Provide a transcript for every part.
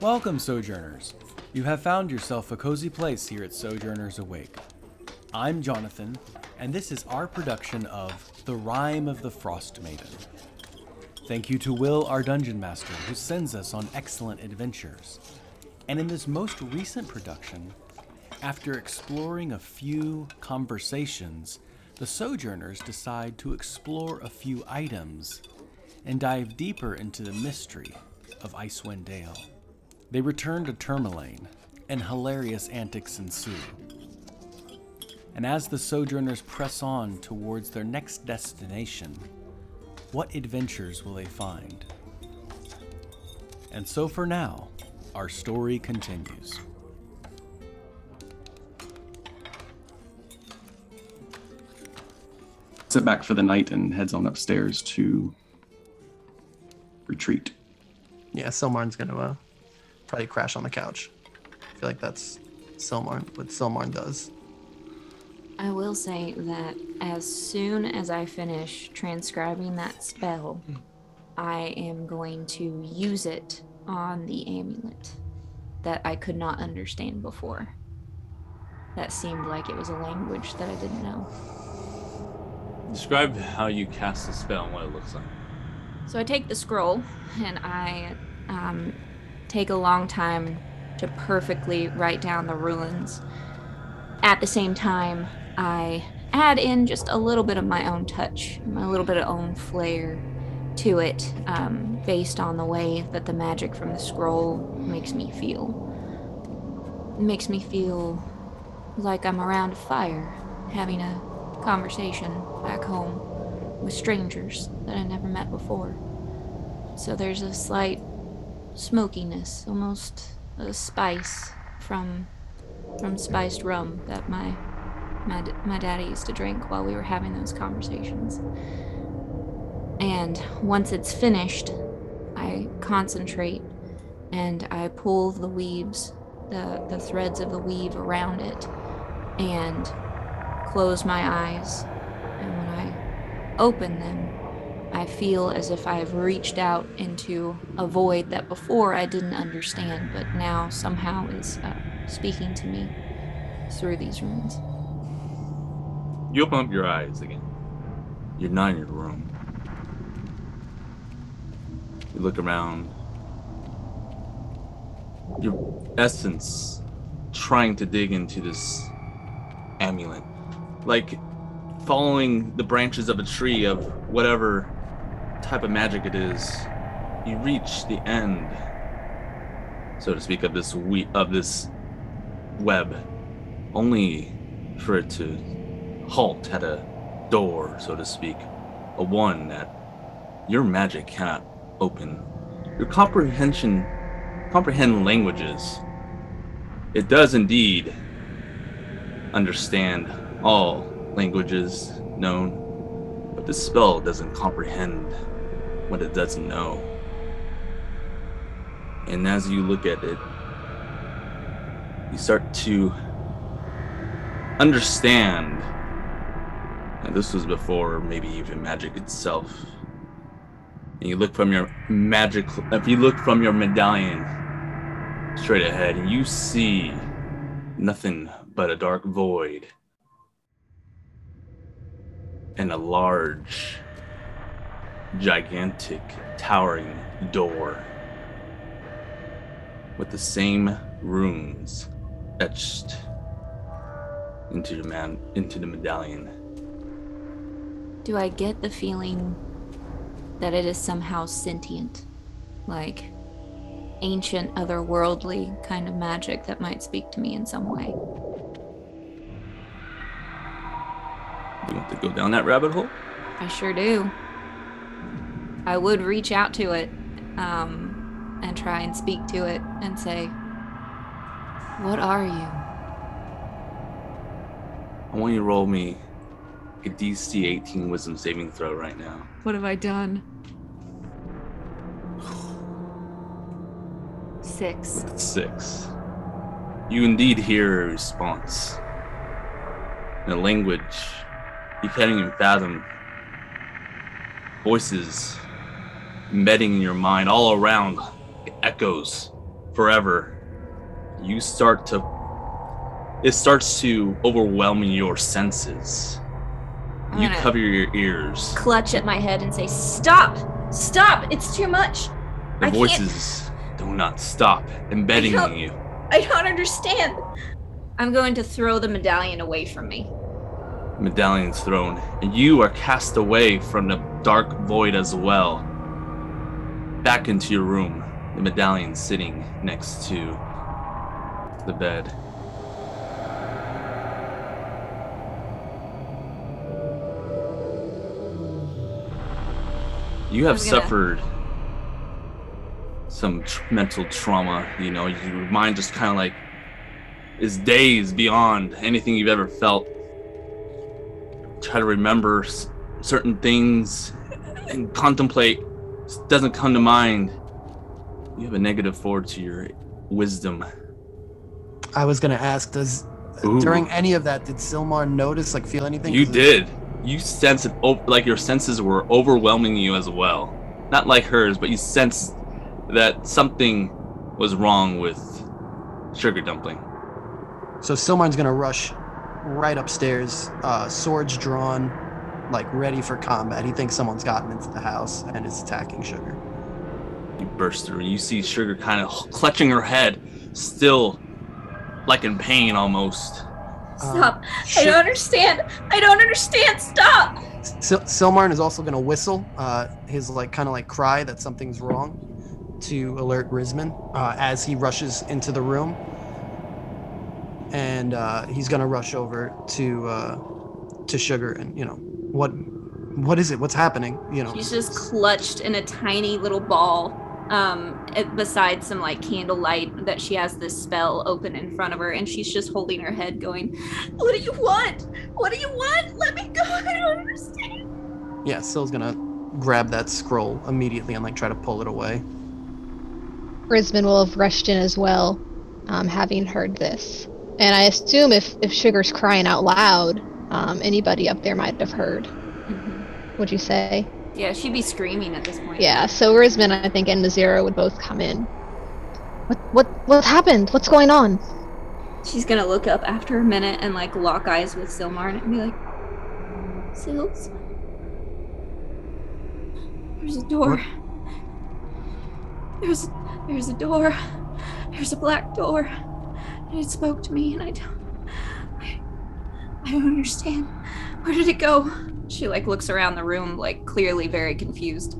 Welcome, Sojourners. You have found yourself a cozy place here at Sojourners Awake. I'm Jonathan, and this is our production of The Rime of the Frost Maiden. Thank you to Will, our dungeon master, who sends us on excellent adventures. And in this most recent production, after exploring a few conversations, the Sojourners decide to explore a few items and dive deeper into the mystery of Icewind Dale. They return to Tourmaline, and hilarious antics ensue. And as the Sojourners press on towards their next destination, what adventures will they find? And so for now, our story continues. Sit back for the night and heads on upstairs to retreat. Yeah, Silmarn's gonna uh, probably crash on the couch. I feel like that's Silmarn, what Silmarn does. I will say that as soon as I finish transcribing that spell, I am going to use it on the amulet that I could not understand before. That seemed like it was a language that I didn't know. Describe how you cast the spell and what it looks like. So I take the scroll and I um, take a long time to perfectly write down the runes. At the same time, I add in just a little bit of my own touch, a little bit of own flair to it, um, based on the way that the magic from the scroll makes me feel. It makes me feel like I'm around a fire, having a conversation back home with strangers that I never met before. So there's a slight smokiness, almost a spice from from spiced rum that my my my daddy used to drink while we were having those conversations. And once it's finished, I concentrate and I pull the weaves, the the threads of the weave around it, and close my eyes. And when I open them, I feel as if I've reached out into a void that before I didn't understand, but now somehow is uh, speaking to me through these runes. You open up your eyes again. You're not in your room. You look around. Your essence trying to dig into this amulet. Like following the branches of a tree of whatever type of magic it is. You reach the end, so to speak, of this we of this web, only for it to halt at a door, so to speak, a one that your magic cannot open. Your comprehension comprehend languages. It does indeed understand all languages known, but this spell doesn't comprehend what it doesn't know. And as you look at it, you start to understand. And this was before maybe even magic itself. And you look from your magic, if you look from your medallion straight ahead, and you see nothing but a dark void and a large, gigantic, towering door with the same runes etched into the man into the medallion. Do I get the feeling that it is somehow sentient? Like ancient, otherworldly kind of magic that might speak to me in some way? Do you want to go down that rabbit hole? I sure do. I would reach out to it um, and try and speak to it and say, What are you? I want you to roll me a DC 18 Wisdom saving throw right now. What have I done? Six. Six. You indeed hear a response in a language you can't even fathom. Voices embedding in your mind all around, echoes forever, you start to. It starts to overwhelm your senses. I'm You cover your ears. clutch at my head and say, "Stop! Stop! It's too much. The I can't- voices do not stop embedding in you. I don't understand." I'm going to throw the medallion away from me. Medallion's thrown, and you are cast away from the dark void as well. Back into your room. The medallion sitting next to the bed. You have gonna- suffered some tr- mental trauma. You know, your mind just kind of like is dazed beyond anything you've ever felt. Try to remember s- certain things and contemplate doesn't come to mind. You have a negative four to your wisdom. I was gonna ask, does Ooh. during any of that did Silmar notice, like feel anything? You did. You sense it, like your senses were overwhelming you as well. Not like hers, but you sensed that something was wrong with Sugar Dumpling. So Silmar's gonna rush right upstairs, uh, swords drawn, like ready for combat. He thinks someone's gotten into the house and is attacking Sugar. You burst through. And you see Sugar kind of clutching her head, still like in pain almost. Stop! I Shit. don't understand. I don't understand. Stop! Sil- Silmarn is also gonna whistle, uh, his like kind of like cry that something's wrong, to alert Risman uh, as he rushes into the room, and uh, he's gonna rush over to uh, to Sugar and you know what what is it? What's happening? You know. She's just clutched in a tiny little ball. Um, it- beside some like candlelight that she has this spell open in front of her, and she's just holding her head, going, "What do you want? What do you want? Let me go! I don't understand." Yeah, Sil's gonna grab that scroll immediately and like try to pull it away. Risman will have rushed in as well, um, having heard this. And I assume if, if Sugar's crying out loud, um, anybody up there might have heard. Would you say? Yeah, she'd be screaming at this point. Yeah. So Risman, I think, and Nazira would both come in. What what what happened? What's going on? She's gonna look up after a minute and like lock eyes with Silmarn and be like, "Sils, there's a door. There's there's a door. There's a black door, and it spoke to me, and I don't, I, I don't understand. Where did it go?" She like looks around the room, like clearly very confused.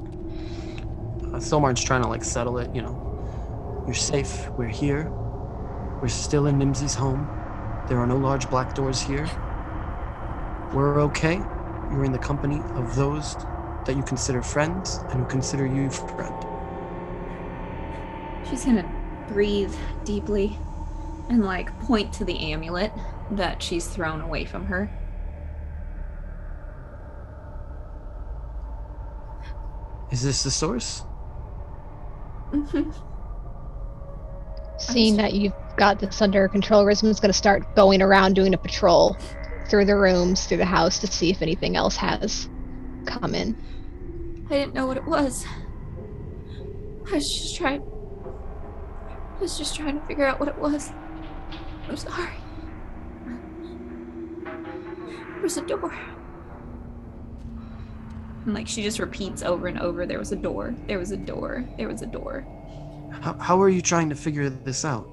Uh, Silmar's trying to like settle it. You know, you're safe. We're here. We're still in Nimsy's home. There are no large black doors here. We're okay. You're in the company of those that you consider friends and who consider you friend. She's gonna breathe deeply and like point to the amulet that she's thrown away from her. Is this the source? Mm-hmm. Seeing that you've got this under control, Risman's going to start going around doing a patrol through the rooms, through the house, to see if anything else has come in. I didn't know what it was. I was just trying. I was just trying to figure out what it was. I'm sorry. There was a door. And like she just repeats over and over there was a door, there was a door, there was a door. How, how are you trying to figure this out?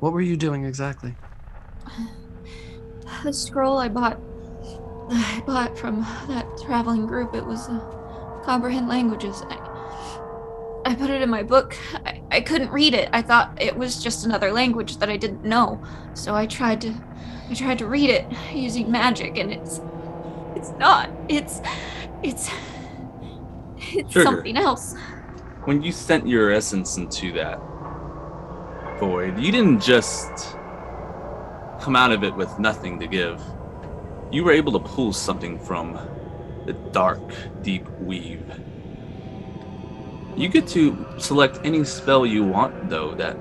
What were you doing exactly? The scroll I bought. I bought from that traveling group. It was uh, comprehend languages. I, I put it in my book. I, I couldn't read it. I thought it was just another language that I didn't know. So I tried to, I tried to read it using magic, and it's, it's not. It's, it's, it's Sugar. something else. When you sent your essence into that void, you didn't just come out of it with nothing to give. You were able to pull something from the dark, deep weave. You get to select any spell you want, though, that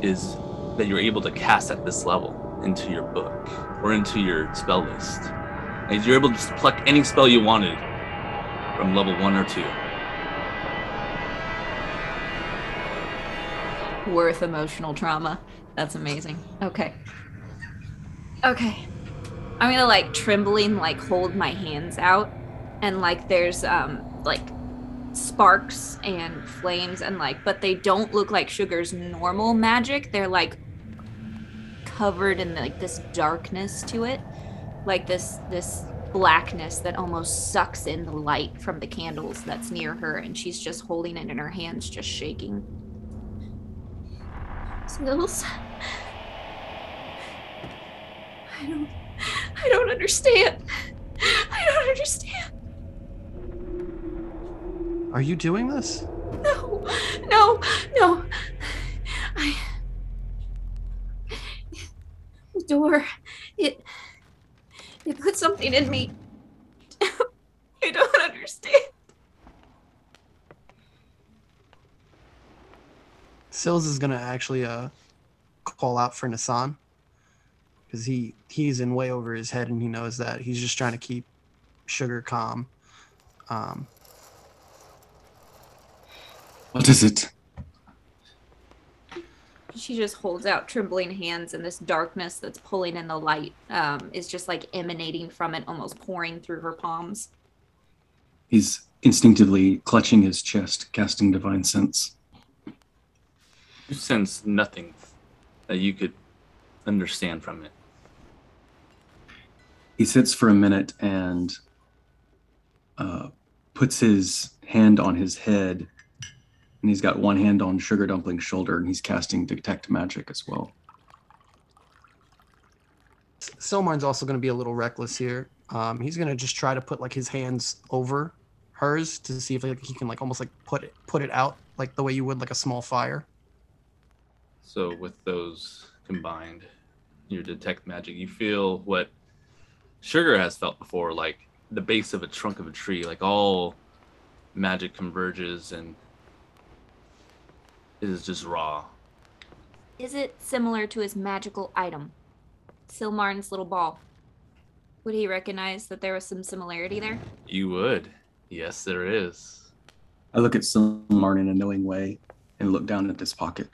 is that you're able to cast at this level into your book or into your spell list. And you're able to just pluck any spell you wanted from level one or two. worth emotional trauma. That's amazing. Okay. Okay. I'm gonna like trembling, like hold my hands out, and like there's um like sparks and flames and like, but they don't look like Sugar's normal magic. They're like covered in like this darkness to it, like this this blackness that almost sucks in the light from the candles that's near her, and she's just holding it in her hands, just shaking. Sills. I don't. I don't understand. I don't understand. Are you doing this? No, no, no. I. The door. It. It put something in me. I don't understand. Sills is gonna actually uh call out for Nissan because he he's in way over his head and he knows that he's just trying to keep Sugar calm. Um, What is it? She just holds out trembling hands, and this darkness that's pulling in the light um, is just like emanating from it, almost pouring through her palms. He's instinctively clutching his chest, casting divine sense. You sense nothing that you could understand from it. He sits for a minute and uh, puts his hand on his head, and he's got one hand on Sugar Dumpling's shoulder, and he's casting detect magic as well. S- Silmarn's also gonna be a little reckless here. Um, he's gonna just try to put like his hands over hers to see if like, he can like almost like put it put it out like the way you would like a small fire. So with those combined, your detect magic, you feel what Sugar has felt before, like the base of a trunk of a tree, like all magic converges and it is just raw. Is it similar to his magical item, Silmarn's little ball? Would he recognize that there was some similarity there? You would. Yes, there is. I look at Silmarn in a knowing way and look down at this pocket.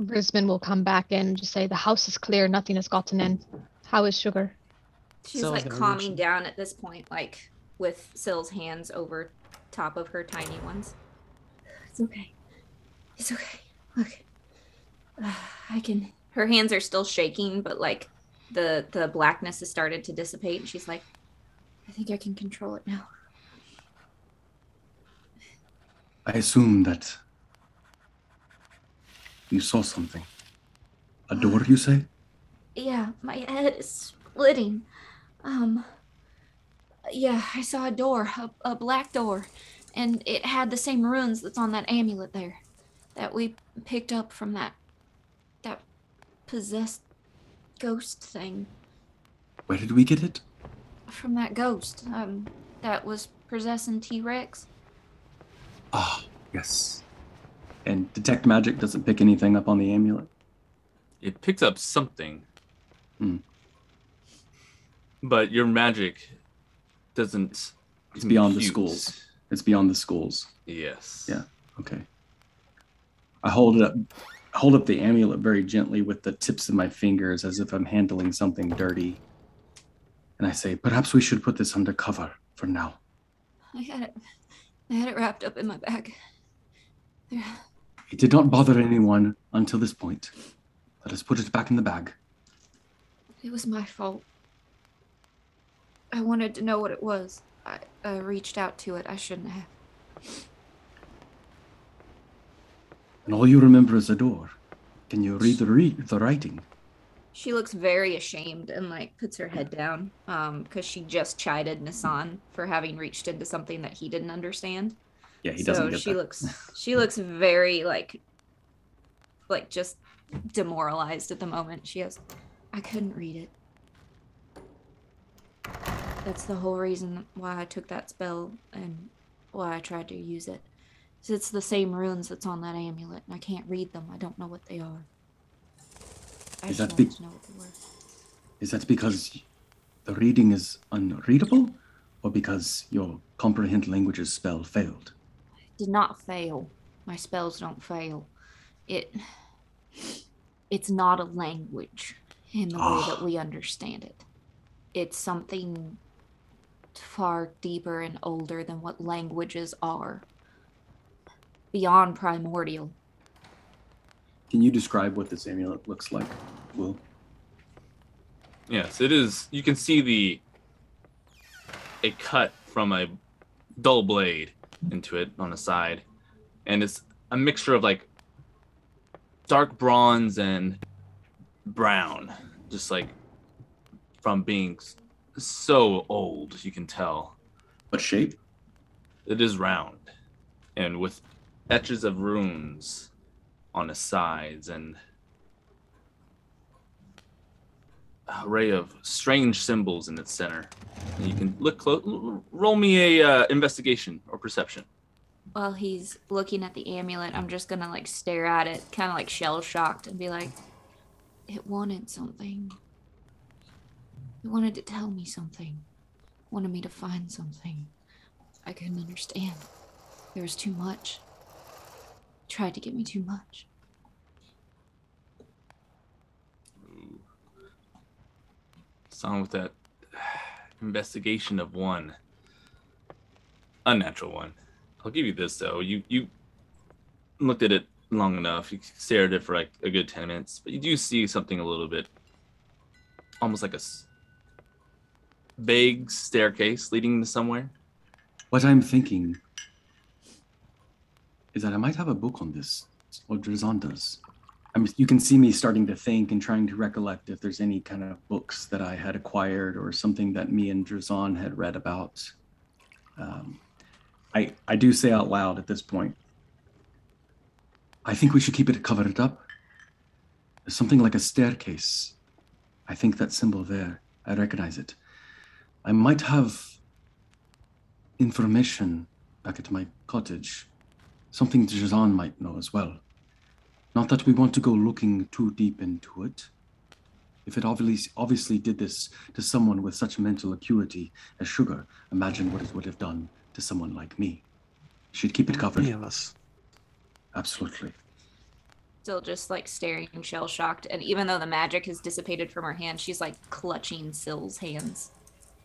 Risman will come back in and just say, The house is clear, nothing has gotten in. How is Sugar? She's Syl's like calming reach- down at this point, like with Sil's hands over top of her tiny ones. It's okay. It's okay. Look, uh, I can. Her hands are still shaking, but like the the blackness has started to dissipate, and she's like, I think I can control it now. I assume that you saw something. A door, you say? Yeah, my head is splitting. Um, yeah, I saw a door, a, a black door, and it had the same runes that's on that amulet there, that we picked up from that, that possessed ghost thing, Where did we get it? from that ghost, um, that was possessing T Rex. Ah, yes. And detect magic doesn't pick anything up on the amulet. It picks up something. Hmm. But your magic doesn't. It's beyond the schools. It's beyond the schools. Yes. Yeah. Okay. I hold it up, hold up the amulet very gently with the tips of my fingers as if I'm handling something dirty. And I say, perhaps we should put this under cover for now. I had it, I had it wrapped up in my bag. There, It did not bother anyone until this point. Let us put it back in the bag. it was my fault. I wanted to know what it was. I, I reached out to it. I shouldn't have. And all you remember is a door. Can you read the re- the writing? She looks very ashamed and like puts her head down um because she just chided Nissan for having reached into something that he didn't understand. Yeah, he doesn't get she that. looks she looks very like like just demoralized at the moment. She goes, I couldn't read it. That's the whole reason why I took that spell and why I tried to use it. It's the same runes that's on that amulet, and I can't read them. I don't know what they are. I Is just that to know what they were. Is that because the reading is unreadable, or because your comprehend languages spell failed? did not fail. My spells don't fail. it it's not a language in the way that we ah. understand it. It's something far deeper and older than what languages are. Beyond primordial. Can you describe what this amulet looks like, Will? Yes, it is. You can see the a cut from a dull blade into it on the side, and it's a mixture of like dark bronze and brown, just like from being so old. You can tell What shape? it is round, and with etches of runes on the sides and array of strange symbols in its center. And you can look close. Roll me a uh, investigation or perception. While he's looking at the amulet, I'm just gonna like stare at it, kind of like shell shocked, and be like, "It wanted something. It wanted to tell me something. It Wanted me to find something. I couldn't understand. There was too much. Tried to get me too much. Song with that investigation of one. Unnatural one. I'll give you this though. You you looked at it long enough. You stared at it for like a good ten minutes, but you do see something a little bit, almost like a vague staircase leading to somewhere. What I'm thinking is that I might have a book on this, or Drazan does. I mean, you can see me starting to think and trying to recollect if there's any kind of books that I had acquired or something that me and Drazan had read about. Um, I I do say out loud at this point. I think we should keep it covered up. There's something like a staircase. I think that symbol there. I recognize it. I might have information back at my cottage. Something Drazan might know as well. Not that we want to go looking too deep into it. If it obviously obviously did this to someone with such mental acuity as Sugar, imagine what it would have done to someone like me. She'd keep it covered. Any of us. Absolutely. Still just like staring shell shocked, and even though the magic has dissipated from her hand, she's like clutching Sill's hands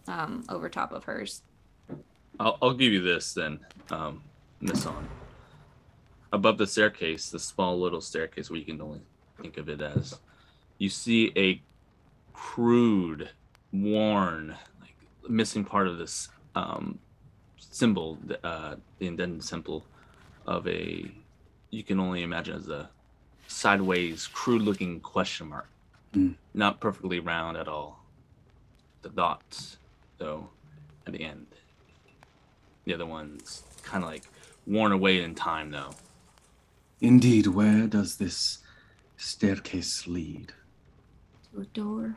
um, over top of hers. I'll, I'll give you this then, um, Nissan. Above the staircase, the small little staircase where you can only think of it as, you see a crude, worn, like missing part of this um, symbol, the, uh, the indented symbol of a, you can only imagine as a sideways, crude-looking question mark. Mm. Not perfectly round at all. The dots, though, at the end. The other one's kind of like worn away in time, though. Indeed, where does this staircase lead? To a door.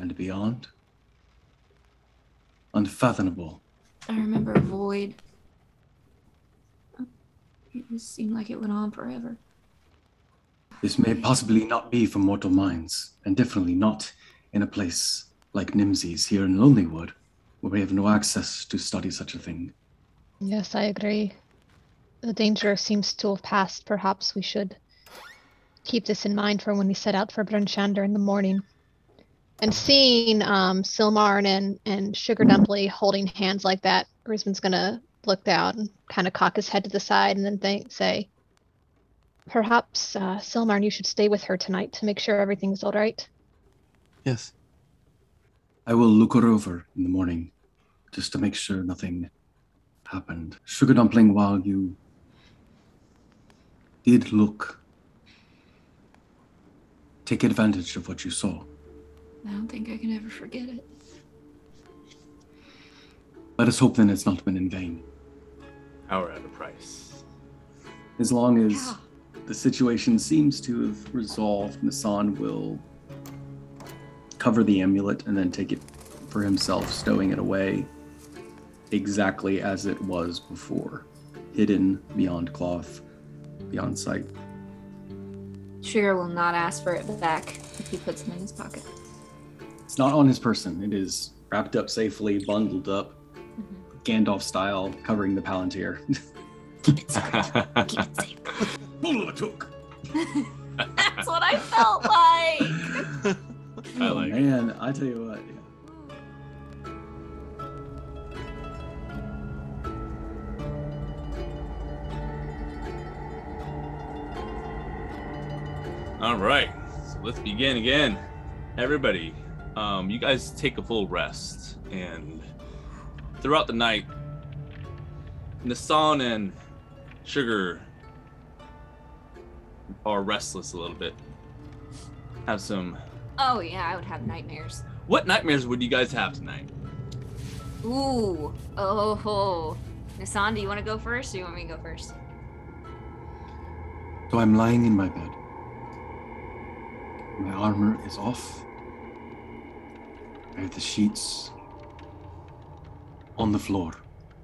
And beyond? Unfathomable. I remember a void. It was, seemed like it went on forever. This may possibly not be for mortal minds, and definitely not in a place like Nimsey's here in Lonelywood, where we have no access to study such a thing. Yes, I agree. The danger seems to have passed. Perhaps we should keep this in mind for when we set out for Bryn Shander in the morning. And seeing um, Silmarn and, and Sugar Dumply holding hands like that, Risman's gonna look down and kind of cock his head to the side and then think, say, Perhaps, uh, Silmarn, you should stay with her tonight to make sure everything's all right. Yes. I will look her over in the morning, just to make sure nothing happened. Sugar Dumpling, while you did look, take advantage of what you saw. I don't think I can ever forget it. Let us hope then it's not been in vain. Power at a price. As long as Yeah. the situation seems to have resolved, Nassan will cover the amulet and then take it for himself, stowing it away exactly as it was before, hidden beyond cloth, beyond sight. Sugar will not ask for it back if he puts it in his pocket. It's not on his person. It is wrapped up safely, bundled up, mm-hmm. Gandalf style, covering the palantir. Keep it safe. Keep it safe. Fool of a Took! That's what I felt like. I oh, like it. Oh, man, I tell you what. All right, so let's begin again. Everybody, um, you guys take a full rest, and throughout the night, Nissan and Sugar are restless a little bit. Have some. Oh yeah, I would have nightmares. What nightmares would you guys have tonight? Ooh. Oh. ho. Nissan, do you want to go first, or do you want me to go first? So I'm lying in my bed. My armor is off. I have the sheets on the floor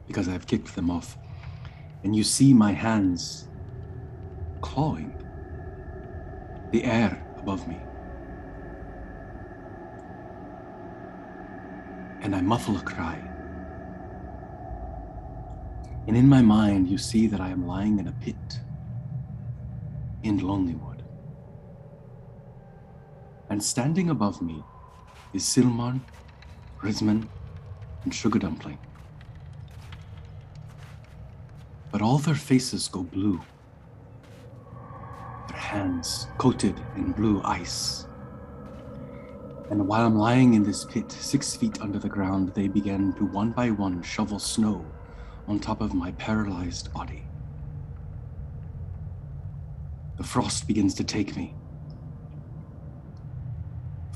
because I've kicked them off. And you see my hands clawing the air above me. And I muffle a cry. And in my mind, you see that I am lying in a pit in Lonelywood. And standing above me is Silmar, Rizman, and Sugar Dumpling. But all their faces go blue. Their hands coated in blue ice. And while I'm lying in this pit, six feet under the ground, they begin to one by one shovel snow on top of my paralyzed body. The frost begins to take me.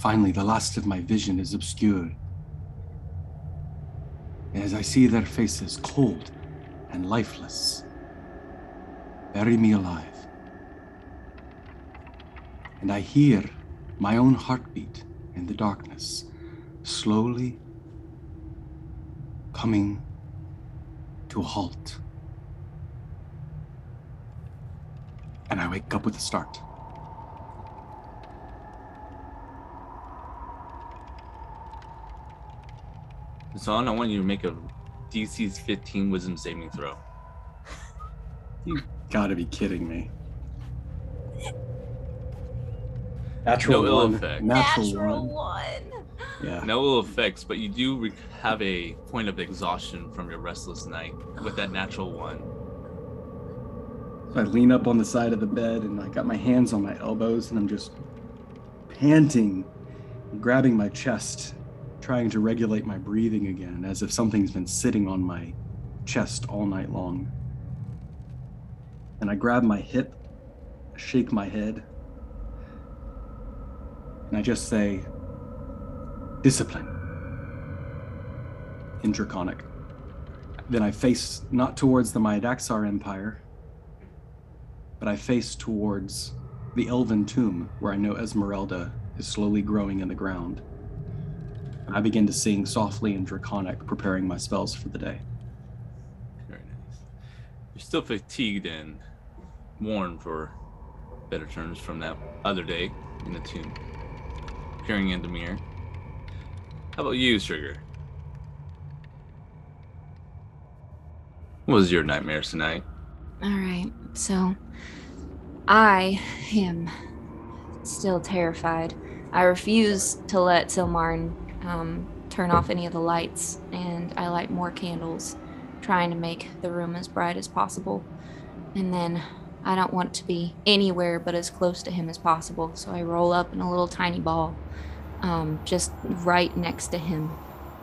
Finally, the last of my vision is obscured. As I see their faces cold and lifeless, bury me alive. And I hear my own heartbeat in the darkness, slowly coming to a halt. And I wake up with a start. Nassan, I want you to make a DC's 15 Wisdom saving throw. You gotta be kidding me. Natural No ill one. effect. Natural, one. one. Yeah. No ill effects, but you do re- have a point of exhaustion from your restless night with that natural one. So I lean up on the side of the bed and I got my hands on my elbows and I'm just panting, grabbing my chest, trying to regulate my breathing again, as if something's been sitting on my chest all night long. And I grab my hip, shake my head, and I just say, discipline. In Draconic. Then I face not towards the Madaxar Empire, but I face towards the elven tomb where I know Esmeralda is slowly growing in the ground. And I begin to sing softly and Draconic, preparing my spells for the day. Very nice. You're still fatigued and worn, for better terms, from that other day in the tomb. Peering in the mirror. How about you, Sugar? What was your nightmares tonight? All right, so I am still terrified. I refuse to let Silmarn um, turn off any of the lights, and I light more candles, trying to make the room as bright as possible. And then I don't want to be anywhere but as close to him as possible, so I roll up in a little tiny ball, um, just right next to him,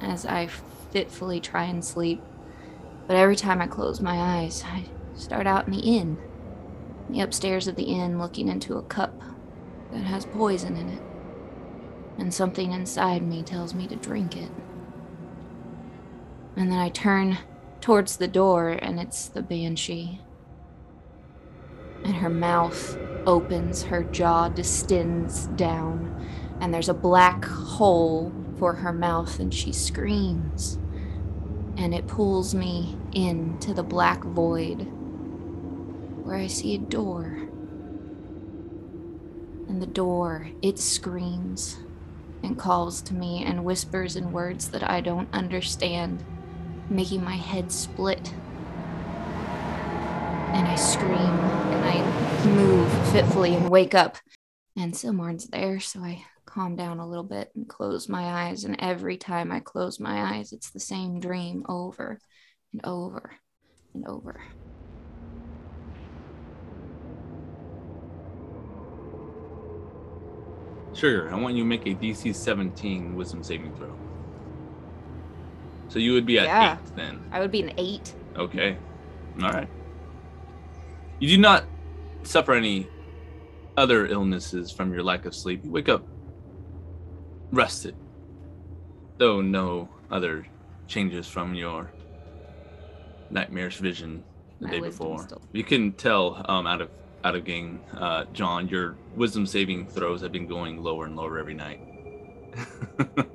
as I fitfully try and sleep. But every time I close my eyes, I start out in the inn. The upstairs of the inn, looking into a cup that has poison in it. And something inside me tells me to drink it. And then I turn towards the door, and it's the banshee. And her mouth opens, her jaw distends down, and there's a black hole for her mouth, and she screams. And it pulls me into the black void where I see a door. And the door, it screams and calls to me and whispers in words that I don't understand, making my head split. And I scream and I move fitfully and wake up. And Silmarn's there, so I calm down a little bit and close my eyes. And every time I close my eyes, it's the same dream over and over and over. Sugar, I want you to make a DC 17 wisdom saving throw. So you would be at Yeah. 8 then. I would be an eight. Okay. All right. You do not suffer any other illnesses from your lack of sleep. You wake up rested, though no other changes from your nightmarish vision the My day before. You can tell um, out of out of game, uh, John, your wisdom saving throws have been going lower and lower every night.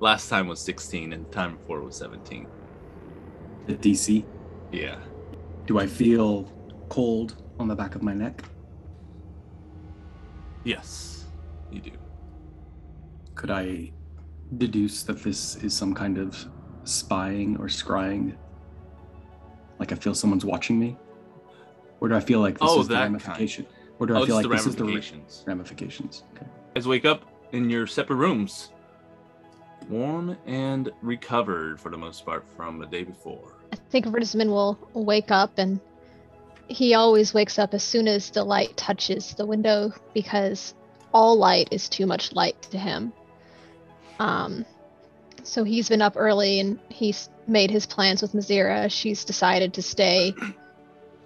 Last time was 16, and the time before was 17. The DC. Yeah. Do I feel cold on the back of my neck? Yes, you do. Could I deduce that this is some kind of spying or scrying? Like I feel someone's watching me? Or do I feel like this Oh, is the that kind. ramification? Or do oh, I feel like this is the ramifications. ramifications? Okay. Guys, wake up in your separate rooms, warm and recovered for the most part from the day before. I think Rizman will wake up and he always wakes up as soon as the light touches the window because all light is too much light to him. Um, so he's been up early and he's made his plans with Mazira. She's decided to stay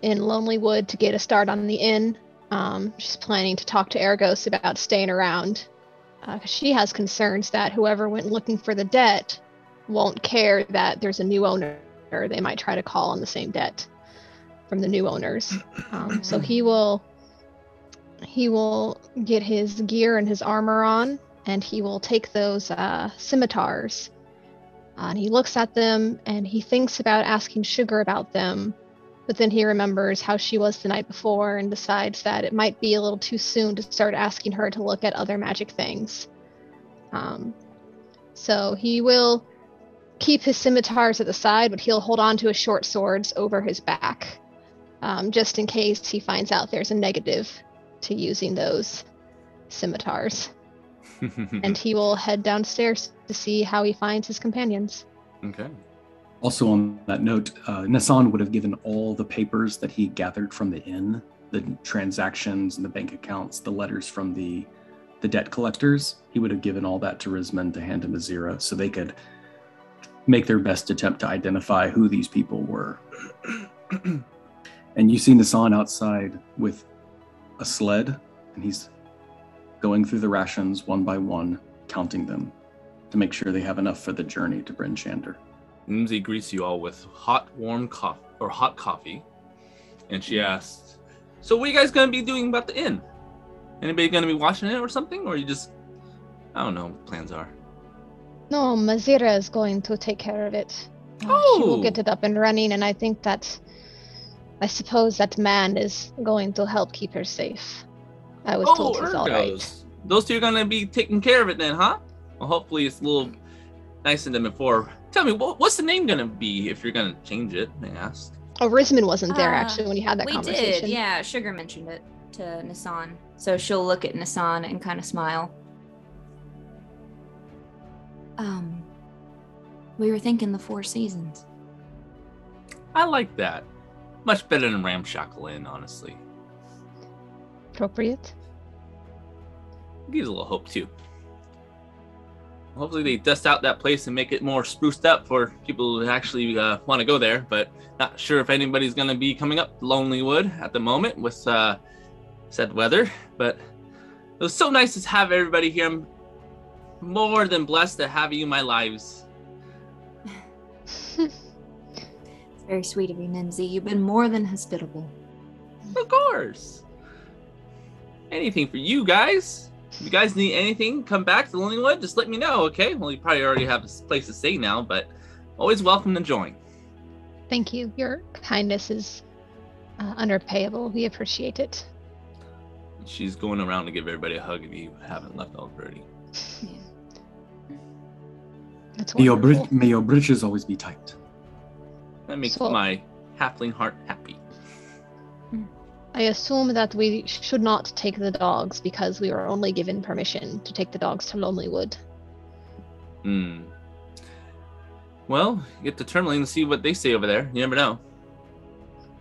in Lonelywood to get a start on the inn. Um, she's planning to talk to Argos about staying around because she has concerns that whoever went looking for the debt won't care that there's a new owner they might try to call on the same debt from the new owners. Um, so he will he will get his gear and his armor on, and he will take those uh, scimitars. Uh, and he looks at them and he thinks about asking Sugar about them, but then he remembers how she was the night before and decides that it might be a little too soon to start asking her to look at other magic things. Um, so he will keep his scimitars at the side, but he'll hold on to his short swords over his back, um, just in case he finds out there's a negative to using those scimitars. and he will head downstairs to see how he finds his companions. okay. Also, on that note, uh, Nassan would have given all the papers that he gathered from the inn, the transactions and the bank accounts, the letters from the the debt collectors. He would have given all that to Risman to hand to Mazira so they could make their best attempt to identify who these people were. and you see Nassan outside with a sled, and he's going through the rations one by one, counting them to make sure they have enough for the journey to Bryn. Nimsy greets you all with hot, warm coffee or hot coffee, and she mm-hmm. asks, "So, what are you guys gonna be doing about the inn? Anybody gonna be watching it or something, or you just, I don't know, what plans are." No, Mazira is going to take care of it. Oh. She will Oh. get it up and running, and I think that. I suppose that man is going to help keep her safe. I was oh, told he's all right. Oh, Ergos. Those two are gonna be taking care of it then, huh? Well, hopefully it's a little nicer than before. Tell me, what, what's the name gonna be if you're gonna change it? I asked. Oh, Risman wasn't there Uh, actually when you had that we conversation. did, yeah. Sugar mentioned it to Nassan, so she'll look at Nassan and kind of smile. Um, we were thinking the Four Seasons. I like that. Much better than Ramshackle Inn, honestly. Appropriate. gives a little hope too. Hopefully they dust out that place and make it more spruced up for people who actually uh, want to go there. But not sure if anybody's going to be coming up Lonely Wood at the moment with uh, said weather. But it was so nice to have everybody here. I'm more than blessed to have you in my lives. It's very sweet of you, Nimsy. You've been more than hospitable. Of course. Anything for you guys. If you guys need anything, come back to Lonely Wood. Just let me know, okay? Well, you probably already have a place to stay now, but always welcome to join. Thank you. Your kindness is uh, unrepayable. We appreciate it. She's going around to give everybody a hug if you haven't left already. That's May your, wonderful. bri- may your britches always be tight. That makes So- my halfling heart happy. I assume that we should not take the dogs because we were only given permission to take the dogs to Lonelywood. Hmm. Well, get to Termalaine and see what they say over there. You never know.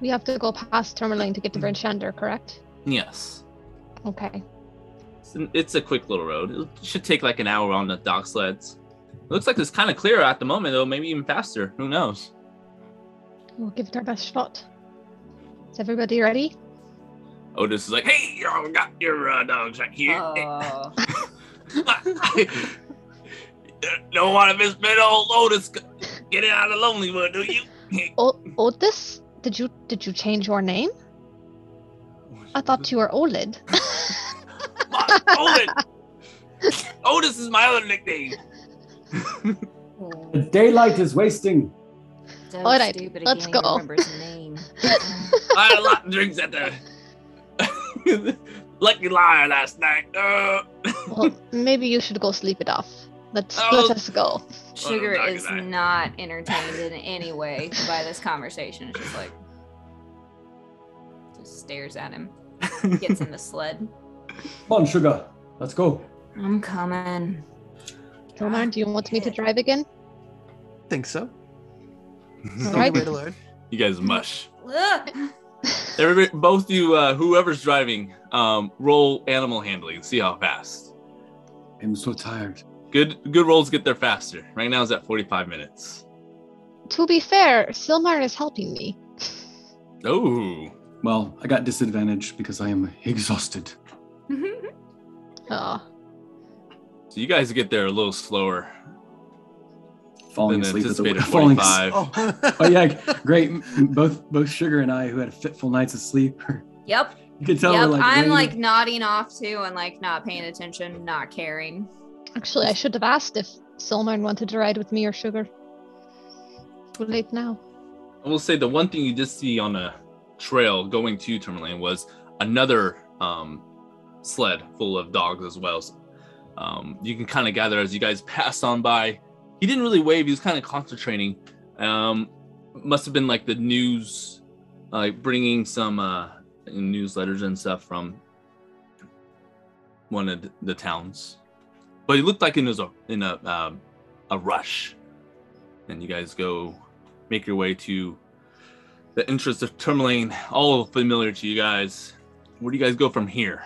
We have to go past Termalaine to get to Bryn Shander, correct? Yes. Okay. It's, an- it's a quick little road. It should take like an hour on the dock sleds. It looks like it's kind of clear at the moment, though. Maybe even faster. Who knows? We'll give it our best shot. Is everybody ready? Otis is like, "Hey, you all got your uh, dogs right here. Oh. Don't want to miss bit old Otis. Get it out of Lonelywood, do you? O- Otis? Did you did you change your name? I thought you were Olid. Otis. Otis is my other nickname. The daylight is wasting. So All right, stupid let's go. remembers name. I had a lot of drinks at the Lucky Liar last night. Uh, well, maybe you should go sleep it off. Let's Oh. let us go. Sugar Well, is dog not entertained in any way by this conversation. It's just like just stares at him. Gets in the sled. Come on, sugar. Let's go. I'm coming. Roman, do you want me to drive again? Think so. All Only way to learn. you guys mush. Ugh. Everybody, both you, uh, whoever's driving, um, roll animal handling. See how fast. I'm so tired. Good, good rolls get there faster. Right now is at 45 minutes. To be fair, Silmar is helping me. Oh, Well, I got disadvantage because I am exhausted. Oh, so you guys get there a little slower Falling than asleep at the anticipated. falling 45. Oh, Oh yeah, great. Both both Sugar and I, who had fitful nights of sleep, Yep. you can tell yep. we're like. I'm ready to- like nodding off too and like not paying attention, not caring. actually, I should have asked if Silmar wanted to ride with me or Sugar. Too late now. I will say the one thing you did see on a trail going to Termalaine was another um, sled full of dogs as well. So, um, you can kind of gather as you guys pass on by. He didn't really wave; he was kind of concentrating. Um, must have been like the news, like bringing some uh, newsletters and stuff from one of the- the towns. But he looked like he was a, in a um, a rush. And you guys go make your way to the entrance of Termalaine, all familiar to you guys. Where do you guys go from here?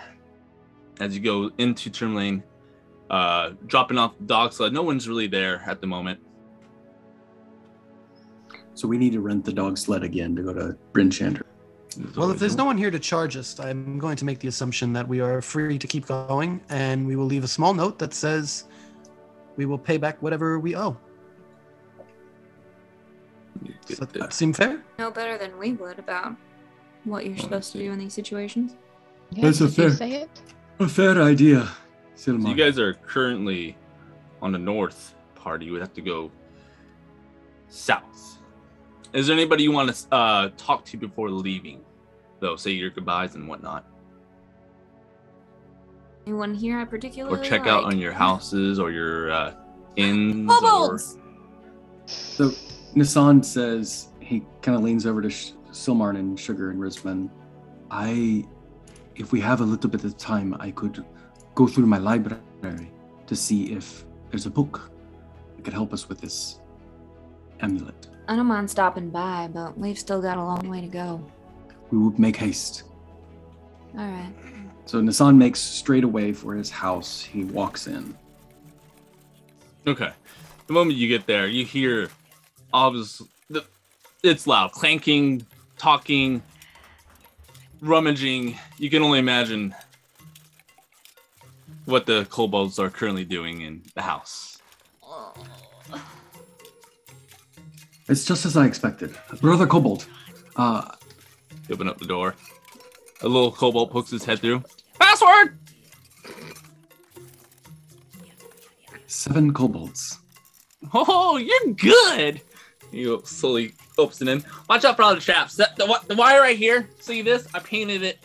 As you go into Termalaine, uh, dropping off the dog sled. No one's really there at the moment. So we need to rent the dog sled again to go to Bryn Shander. well, if there's no one here to charge us, I'm going to make the assumption that we are free to keep going, and we will leave a small note that says we will pay back whatever we owe. Does that seem fair? No better than we would about what you're supposed to do in these situations. Yeah, That's a fair- say it? A fair idea, So you guys are currently on the north part. You would have to go south. Is there anybody you want to uh, talk to before leaving? Though, say your goodbyes and whatnot, Anyone here I particularly or check out on your houses or your uh, inns. or... So Nissan says he kind of leans over to Sh- Silmarn and Sugar and Risman. I, if we have a little bit of time, I could go through my library to see if there's a book that could help us with this amulet. I don't mind stopping by, but we've still got a long way to go. We will make haste. All right. So Nissan makes straight away for his house. He walks in. Okay. The moment you get there, you hear obviously the, it's loud, clanking, talking, rummaging. You can only imagine what the kobolds are currently doing in the house. It's just as I expected. Brother Kobold, uh, open up the door. A little kobold pokes his head through. Password! seven kobolds. Oh, you're good. You slowly opens it in. Watch out for all the traps. The, the, the wire right here. See this? I painted it.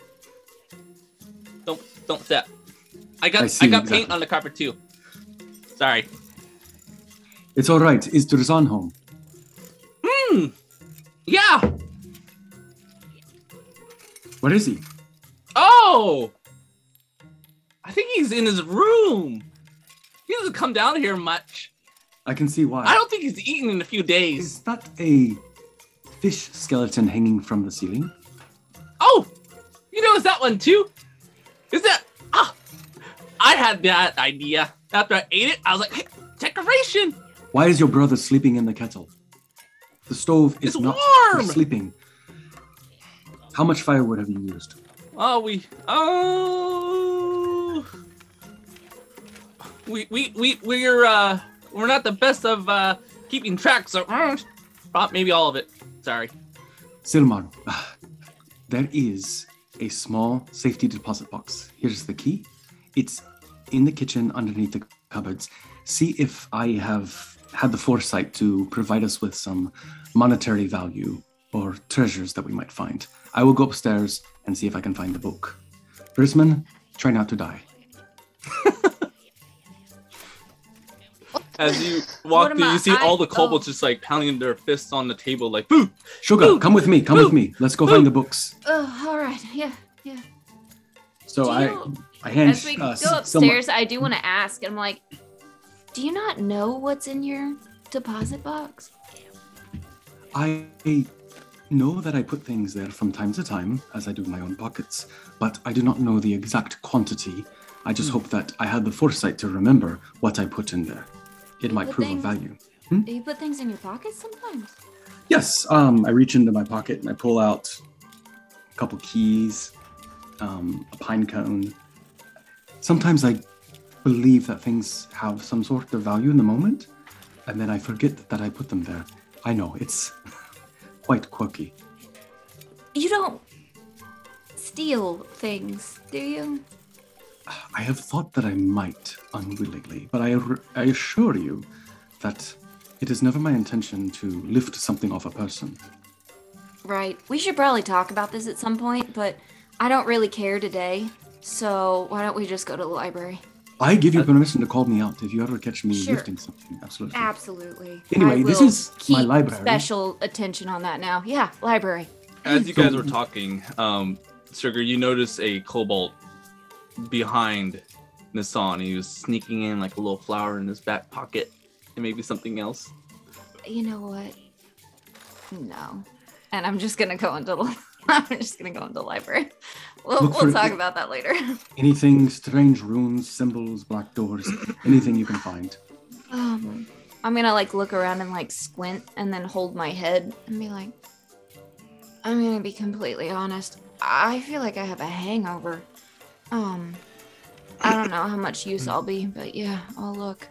Don't don't step. I got I I, got exactly. paint on the carpet too. Sorry. It's all right. Is Drazan home? Hmm. Yeah. Where is he? Oh. I think he's in his room. He doesn't come down here much. I can see why. I don't think he's eaten in a few days. Is that a fish skeleton hanging from the ceiling? Oh, you noticed that one too? Is that? I had that idea after I ate it. I was like, hey, decoration. Why is your brother sleeping in the kettle? The stove is It's not for sleeping. How much firewood have you used? Oh, we. Oh. We we we we're uh we're not the best of uh keeping track, so uh, maybe all of it. Sorry. Silmar, there is a small safety deposit box. Here's the key. It's in the kitchen underneath the cupboards. See if I have had the foresight to provide us with some monetary value or treasures that we might find. I will go upstairs and see if I can find the book. Risman, try not to die. As you walk through, you see I- all the kobolds oh. just like pounding their fists on the table, like boo. Sugar, Boo! come with me. Come Boo! with me. Let's go Boo! find the books. Oh, all right. Yeah, yeah. So Do I, you- I hand As we uh, go upstairs, I do want to ask. I'm like, do you not know what's in your deposit box? I know that I put things there from time to time, as I do my own pockets, but I do not know the exact quantity. I just Hmm. hope that I had the foresight to remember what I put in there. It might prove thing. of value. Do you put things in your pockets sometimes? Yes, um, I reach into my pocket and I pull out a couple keys, um, a pine cone. Sometimes I believe that things have some sort of value in the moment, and then I forget that I put them there. I know, it's quite quirky. You don't steal things, do you? I have thought that I might unwillingly, but I, I assure you that it is never my intention to lift something off a person. Right. We should probably talk about this at some point, but I don't really care today. So why don't we just go to the library? I give you permission to call me out if you ever catch me Sure. lifting something. Absolutely. Absolutely. Anyway, this will is my keep library. Special attention on that now. Yeah, library. As you guys were talking, um, Sugar, you notice a kobold behind Nissan. He was sneaking in like a little flower in his back pocket and maybe something else. You know what? No. And I'm just gonna go into the I'm just gonna go into the library. We'll we'll talk about that later. Anything strange runes, symbols, black doors, anything you can find. Um I'm gonna like look around and like squint and then hold my head and be like I'm gonna be completely honest. I feel like I have a hangover. Um I don't know how much use I'll be, but yeah, I'll look.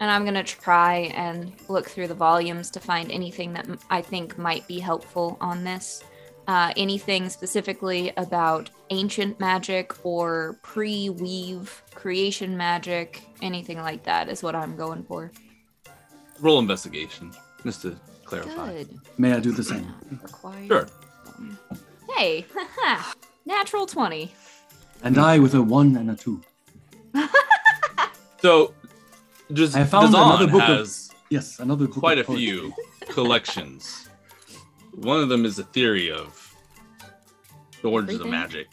And I'm gonna try and look through the volumes to find anything that I think might be helpful on this. Uh, anything specifically about ancient magic or pre weave creation magic, anything like that is what I'm going for. Roll investigation, just to clarify. Good. May I do the same? Not required. Sure. Hey, natural 20. And I with a one and a two. So, just I found Drazan another book of- Yes, another book quite a of poetry. few collections. One of them is a theory of the origins of magic.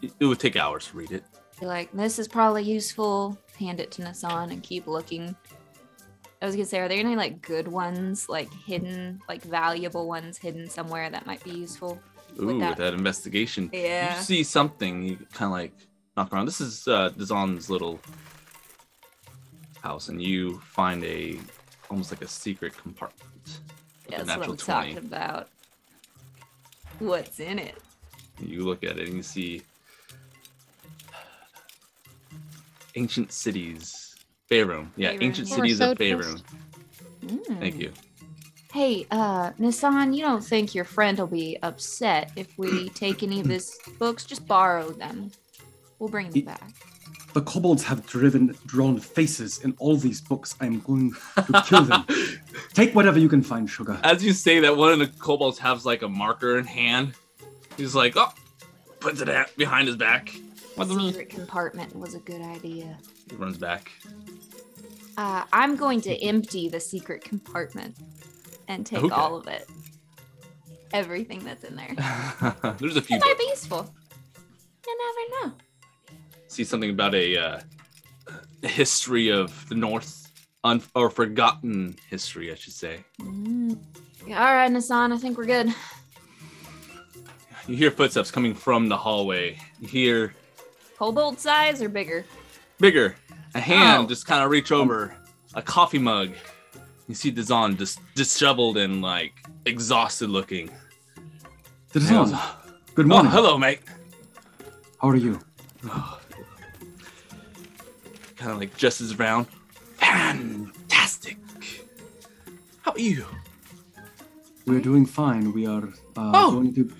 It it would take hours to read it. Like, this is probably useful. Hand it to Nasan and keep looking. I was gonna say, are there any like good ones, like hidden, like valuable ones hidden somewhere that might be useful? Ooh, that- that, investigation. Yeah. You see something, you kind of like knock around. This is uh, Drazan's little house, and you find a almost like a secret compartment. With That's what I'm 20. talking about. What's in it? You look at it and you see ancient cities. Faerun. Yeah, Faerun, ancient yeah. cities We're of so Faerun. Mm. Thank you. Hey, uh, Nasan, you don't think your friend will be upset if we take any of his books? Just borrow them. We'll bring them Ye- back. The kobolds have driven, drawn faces in all these books. I am going to kill them. Take whatever you can find, sugar. As you say that, one of the kobolds has like a marker in hand. He's like, oh, puts it at behind his back. What the Secret compartment was a good idea. He runs back. Uh, I'm going to empty the secret compartment and take Okay. all of it. Everything that's in there. There's a few. It might be useful. you never know. See something about a, uh, history of the North, un- or forgotten history, I should say. Mm. All right, Nassan, I think we're good. You hear footsteps coming from the hallway. You hear Kobold size or bigger? bigger. A hand Oh. just kind of reach over, a coffee mug. You see Drazan just disheveled and like exhausted looking. Drazan, good Oh, morning. hello, mate. How are you? Kind of like gestures around. Fantastic. How are you? We're doing fine. We are uh, Oh. going to.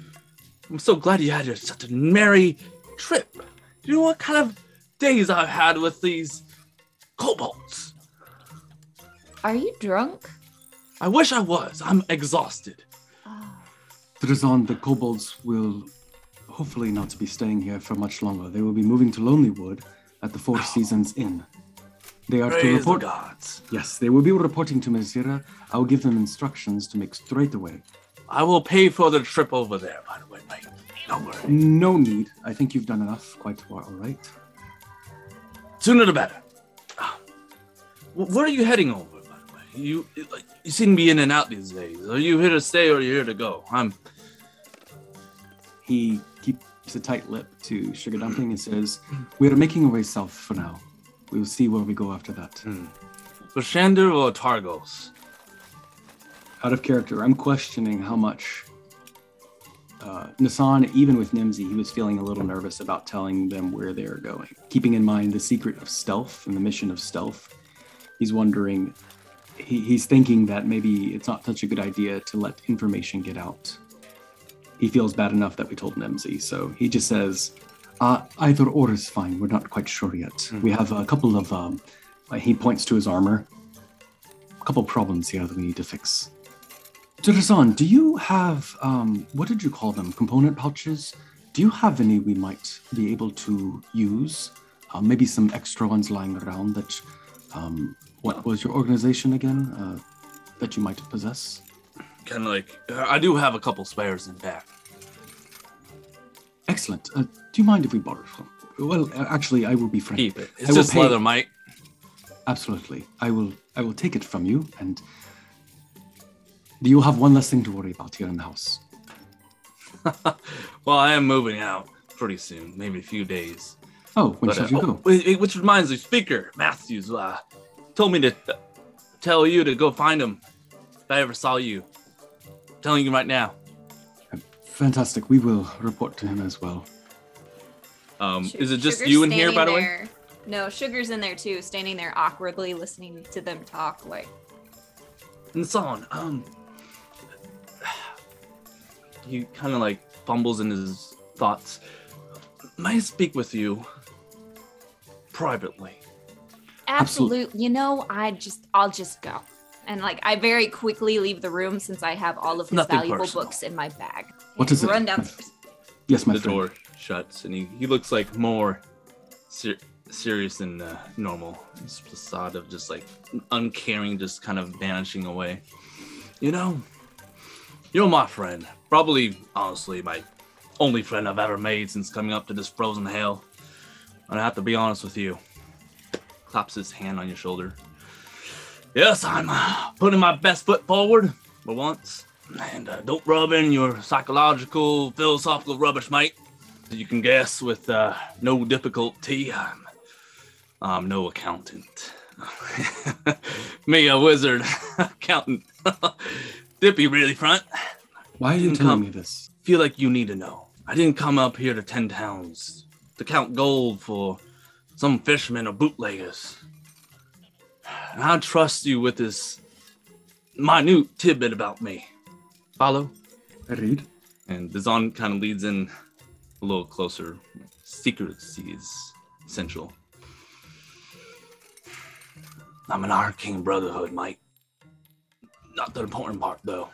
I'm so glad you had such a merry trip. Do you know what kind of days I've had with these kobolds? Are you drunk? I wish I was. I'm exhausted. Drazan, the kobolds will hopefully not be staying here for much longer. They will be moving to Lonelywood at the Four Seasons Inn. They are to Praise the report. gods. Yes, they will be reporting to Mizira. I will give them instructions to make straight away. I will pay for the trip over there, by the way, mate. Don't worry. No need. I think you've done enough. Quite well, all right. Sooner the better. Ah. Where are you heading over, by the way? You you seem to be in and out these days. Are you here to stay or are you here to go? I'm He keeps a tight lip to Sugar Dumpling and says, We are making our way south for now. We will see where we go after that. Bryn Shander or Targos? Out of character, I'm questioning how much uh, Nasan, even with Nimsy, he was feeling a little nervous about telling them where they're going. Keeping in mind the secret of stealth and the mission of stealth, he's wondering, he, he's thinking that maybe it's not such a good idea to let information get out. He feels bad enough that we told Nimsy, so he just says, uh, either or is fine. We're not quite sure yet. We have a couple of, um, uh, he points to his armor, a couple problems here that we need to fix. Drazan, do you have um, what did you call them? Component pouches? Do you have any we might be able to use? Uh, maybe some extra ones lying around that. Um, what was your organization again? Uh, that you might possess? Kind of like I do have a couple spares in back. Excellent. Uh, do you mind if we borrow from? Well, uh, actually, I will be frank. Keep it. It's will just leather, mate. Absolutely. I will. I will take it from you, and you have one less thing to worry about here in the house. Well, I am moving out pretty soon, maybe a few days. Oh, when But, should uh, you oh, go? wait, which reminds me, Speaker Matthews uh, told me to th- tell you to go find him if I ever saw you. Telling you right now. Fantastic. We will report to him as well. Um, Su- is it just Sugar's you in here, standing by the way? there- No, Sugar's in there too, standing there awkwardly listening to them talk. Like, And so on. Um, he kind of like fumbles in his thoughts. May I speak with you privately? absolutely. absolute. You know, I just, I'll just go. And like, I very quickly leave the room since I have all of his Nothing valuable personal. books in my bag. What And is it? Run downstairs. Yes, my the friend. door shuts, and he, he looks like more ser- serious than uh, normal. This facade of just like uncaring, just kind of vanishing away. You know, you're my friend. Probably, honestly, my only friend I've ever made since coming up to this frozen hell. And I have to be honest with you. Claps his hand on your shoulder. Yes, I'm uh, putting my best foot forward for once. And uh, don't rub in your psychological, philosophical rubbish, mate. As you can guess, with uh, no difficulty, I'm, I'm no accountant. Me, a wizard, accountant. Dippy, really, front. Why are you telling come. me this? Feel like you need to know. I didn't come up here to ten towns to count gold for some fishermen or bootleggers. And I trust you with this minute tidbit about me. Follow? I read. And Drazan kind of leads in a little closer. Secrecy is essential. I'm an Arcane Brotherhood, Mike. Not the important part, though.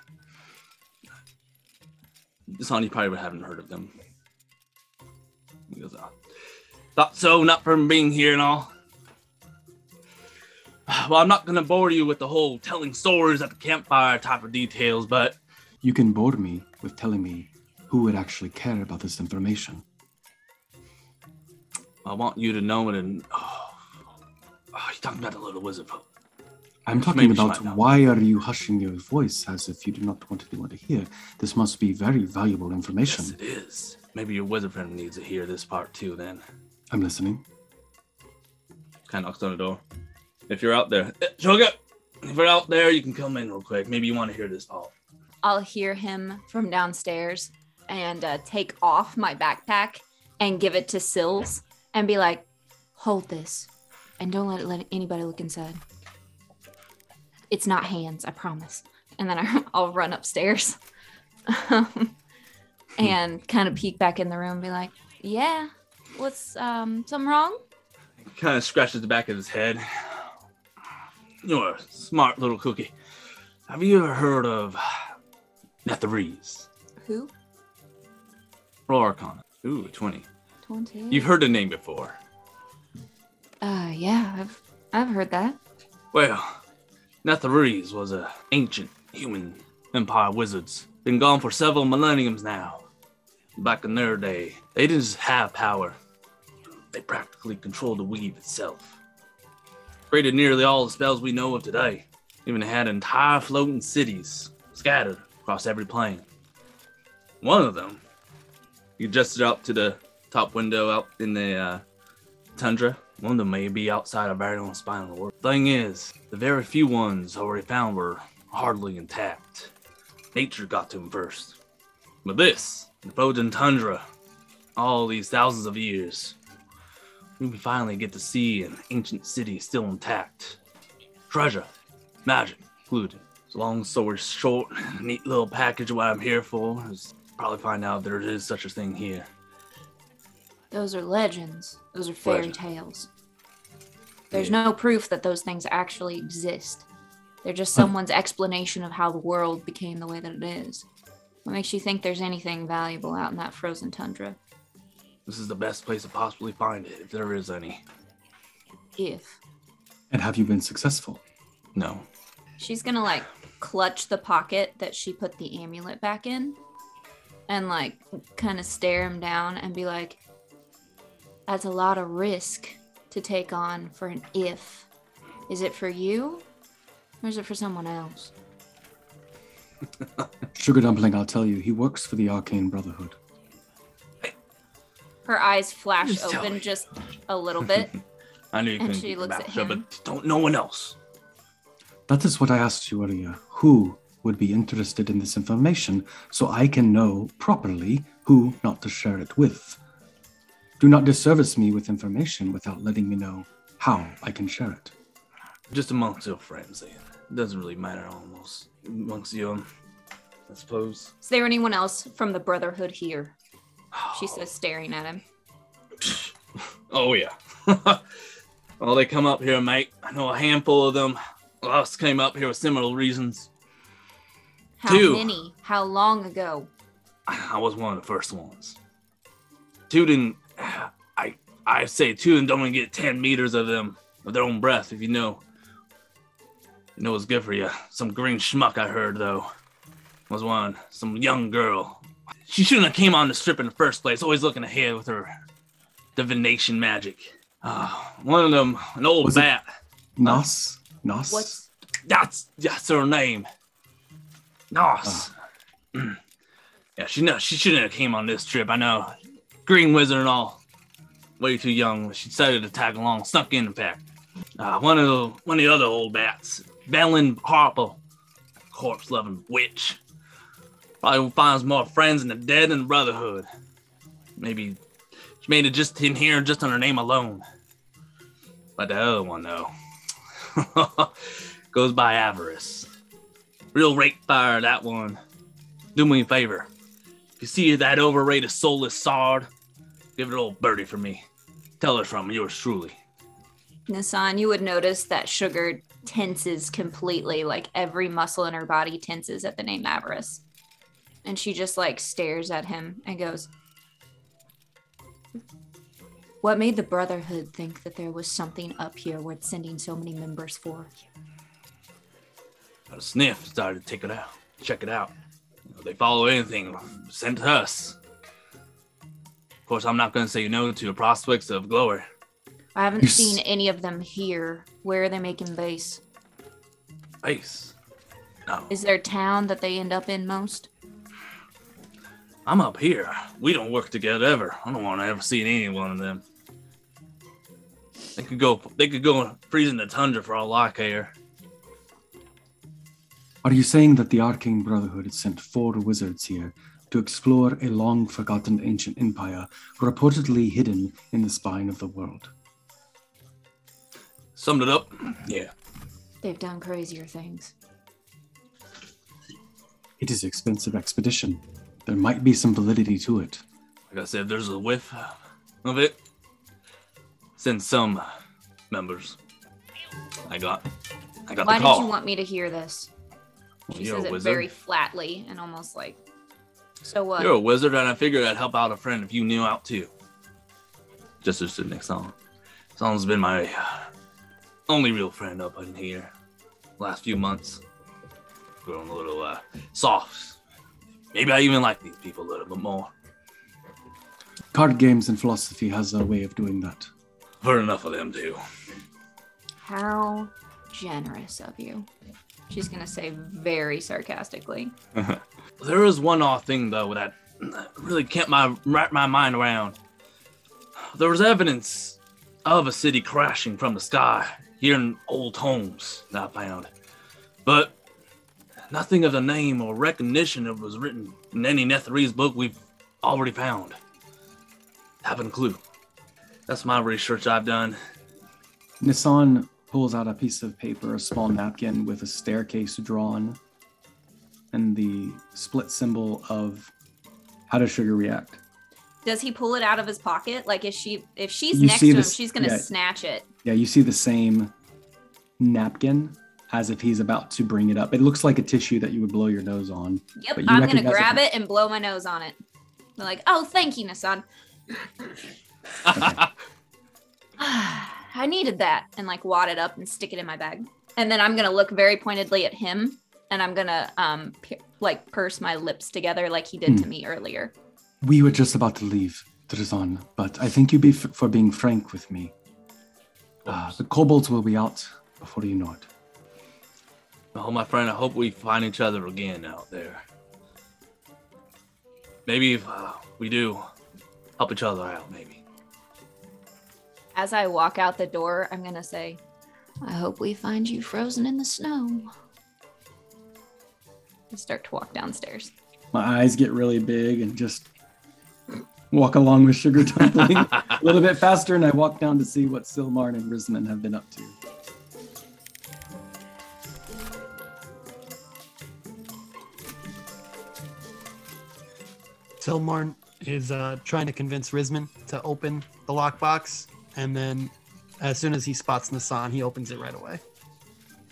Drazan, you probably haven't heard of them. He goes, "Ah, Thought so, not from being here and all. Well, I'm not gonna bore you with the whole telling stories at the campfire type of details, but You can bore me with telling me who would actually care about this information. I want you to know it. And oh, oh you're talking about the little wizard folk. I'm talking about why are you hushing your voice as if you do not want anyone to hear? This must be very valuable information. Yes, it is. Maybe your wizard friend needs to hear this part too. Then, I'm listening. kind of knocks on the door. If you're out there, Eh, Sugar, if you're out there, you can come in real quick. Maybe you want to hear this all. I'll hear him from downstairs and uh, take off my backpack and give it to Sills and be like, hold this and don't let, it let anybody look inside. It's not hands, I promise. And then I, I'll run upstairs um, and kind of peek back in the room and be like, yeah, what's um, something wrong? kind of scratches the back of his head. You're a smart little cookie. Have you ever heard of Netherese? Who? Roll Arcana. Ooh, 20. 20. You've heard the name before. Uh, yeah, I've, I've heard that. Well, Netherese was a ancient human empire wizards. Been gone for several millenniums now. Back in their day, they didn't just have power. They practically controlled the weave itself. Created nearly all the spells we know of today. Even had entire floating cities scattered across every plane. One of them, you adjusted up to the top window out in the uh, tundra. One of them may be outside our very own spinal world. Thing is, the very few ones already found were hardly intact. Nature got to them first. But this, the frozen tundra, all these thousands of years, we finally get to see an ancient city still intact. Treasure, magic included. As long story short, neat little package of what I'm here for is probably find out there is such a thing here. Those are legends. Those are fairy Legend. tales. There's Yeah. no proof that those things actually exist. They're just someone's explanation of how the world became the way that it is. What makes you think there's anything valuable out in that frozen tundra? This is the best place to possibly find it, if there is any. If And have you been successful? No. she's gonna like clutch the pocket that she put the amulet back in and like kind of stare him down and be like, that's a lot of risk to take on for an if. Is it for you or is it for someone else? Sugar Dumpling, I'll tell you, he works for the Arcane Brotherhood. Her eyes flash Just open just a little bit. I knew you And couldn't she keep your looks mouth at shut, him. but don't no one else. That is what I asked you earlier. Who would be interested in this information so I can know properly who not to share it with? Do not disservice me with information without letting me know how I can share it. Just amongst your friends, then. It doesn't really matter almost. Amongst you, um, I suppose. Is there anyone else from the Brotherhood here? She says, staring at him. Oh yeah. well, they come up here, mate. I know a handful of them. Us came up here with similar reasons. How Two. many? How long ago? I was one of the first ones. Two didn't. I I say two and don't even get ten meters of them of their own breath. If you know, you know what's good for you. Some green schmuck I heard though was one. Some young girl. She shouldn't have came on the strip in the first place. Always looking ahead with her divination magic. Uh, one of them, an old Was bat. Nos? Nos? What's That's that's her name. Nos. yeah, she know she shouldn't have came on this trip. I know, Green Wizard and all. Way too young. She decided to tag along, snuck in, in fact. Uh, one of the one of the other old bats, Vellynne Harpell, corpse loving witch. Probably finds more friends in the dead than the Brotherhood. Maybe she made it just in here just on her name alone. But the other one though. goes by avarice. Real rake fire, that one. Do me a favor. If you see that overrated soulless sard, give it a little birdie for me. Tell her from yours truly. Nissan, you would notice that Sugar tenses completely, like every muscle in her body tenses at the name Avarice. And she just like stares at him and goes, What made the Brotherhood think that there was something up here worth sending so many members for? Got a sniff, started to take it out, check it out. If they follow anything, send to us. Of course, I'm not going to say no to the prospects of glory. I haven't You s- seen any of them here. Where are they making base? Base. No, Is there a town that they end up in most? I'm up here. We don't work together ever. I don't want to ever see any one of them. They could go. They could go freeze in the tundra for all I care. Are you saying that the Arcane Brotherhood had sent four wizards here to explore a long forgotten ancient empire reportedly hidden in the spine of the world? Summed it up. Yeah. They've done crazier things. It is an expensive expedition. There might be some validity to it. Like I said, there's a whiff of it. Send some members. I got. I got Why the did you want me to hear this? She You're says a it wizard. very flatly and almost like. So what? You're a wizard, and I figured I'd help out a friend if you knew out too. Just as the next song. Song's been my uh, only real friend up in here. Last few months. Grown a little uh, soft. Maybe I even like these people a little bit more. Card games and philosophy has a way of doing that. I've heard enough of them too. How generous of you. She's gonna say very sarcastically. There is one odd thing though that really kept my wrap my mind around. There was evidence of a city crashing from the sky here in old homes that I found, but nothing of the name or recognition of was written in any Netherese book we've already found. Haven't a clue. That's my research I've done. Nissan pulls out a piece of paper, a small napkin with a staircase drawn, and the split symbol of how does sugar react. Does he pull it out of his pocket? Like if she if she's You next see to him, this- she's gonna yeah. snatch it. Yeah, you see the same napkin as if he's about to bring it up. It looks like a tissue that you would blow your nose on. Yep, I'm gonna grab it and blow my nose on it. They're like, oh, thank you, Nassan. I needed that, and like wad it up and stick it in my bag. And then I'm gonna look very pointedly at him, and I'm gonna um p- like purse my lips together like he did Hmm. to me earlier. We were just about to leave, Drazan, but I thank you be f- for being frank with me. Uh, the kobolds will be out before you know it. Oh, my friend, I hope we find each other again out there. Maybe if uh, we do, help each other out, maybe. As I walk out the door, I'm gonna say, I hope we find you frozen in the snow. And start to walk downstairs. My eyes get really big and just walk along with Sugar Dumpling a little bit faster, and I walk down to see what Silmarn and Risman have been up to. Silmarn is uh, trying to convince Risman to open the lockbox, and then as soon as he spots Nassan, he opens it right away.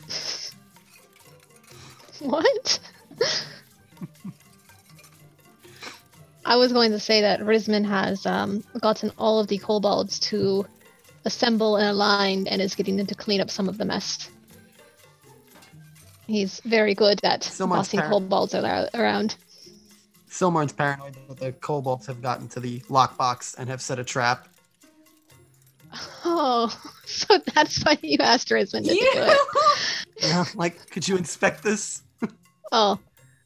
What? I was going to say that Risman has um, gotten all of the kobolds to assemble and align and is getting them to clean up some of the mess. He's very good at Someone's bossing par- kobolds ar- around. Silmarn's paranoid that the kobolds have gotten to the lockbox and have set a trap. Oh, so that's why you asked Risman to do it. Yeah, like, could you inspect this? Oh,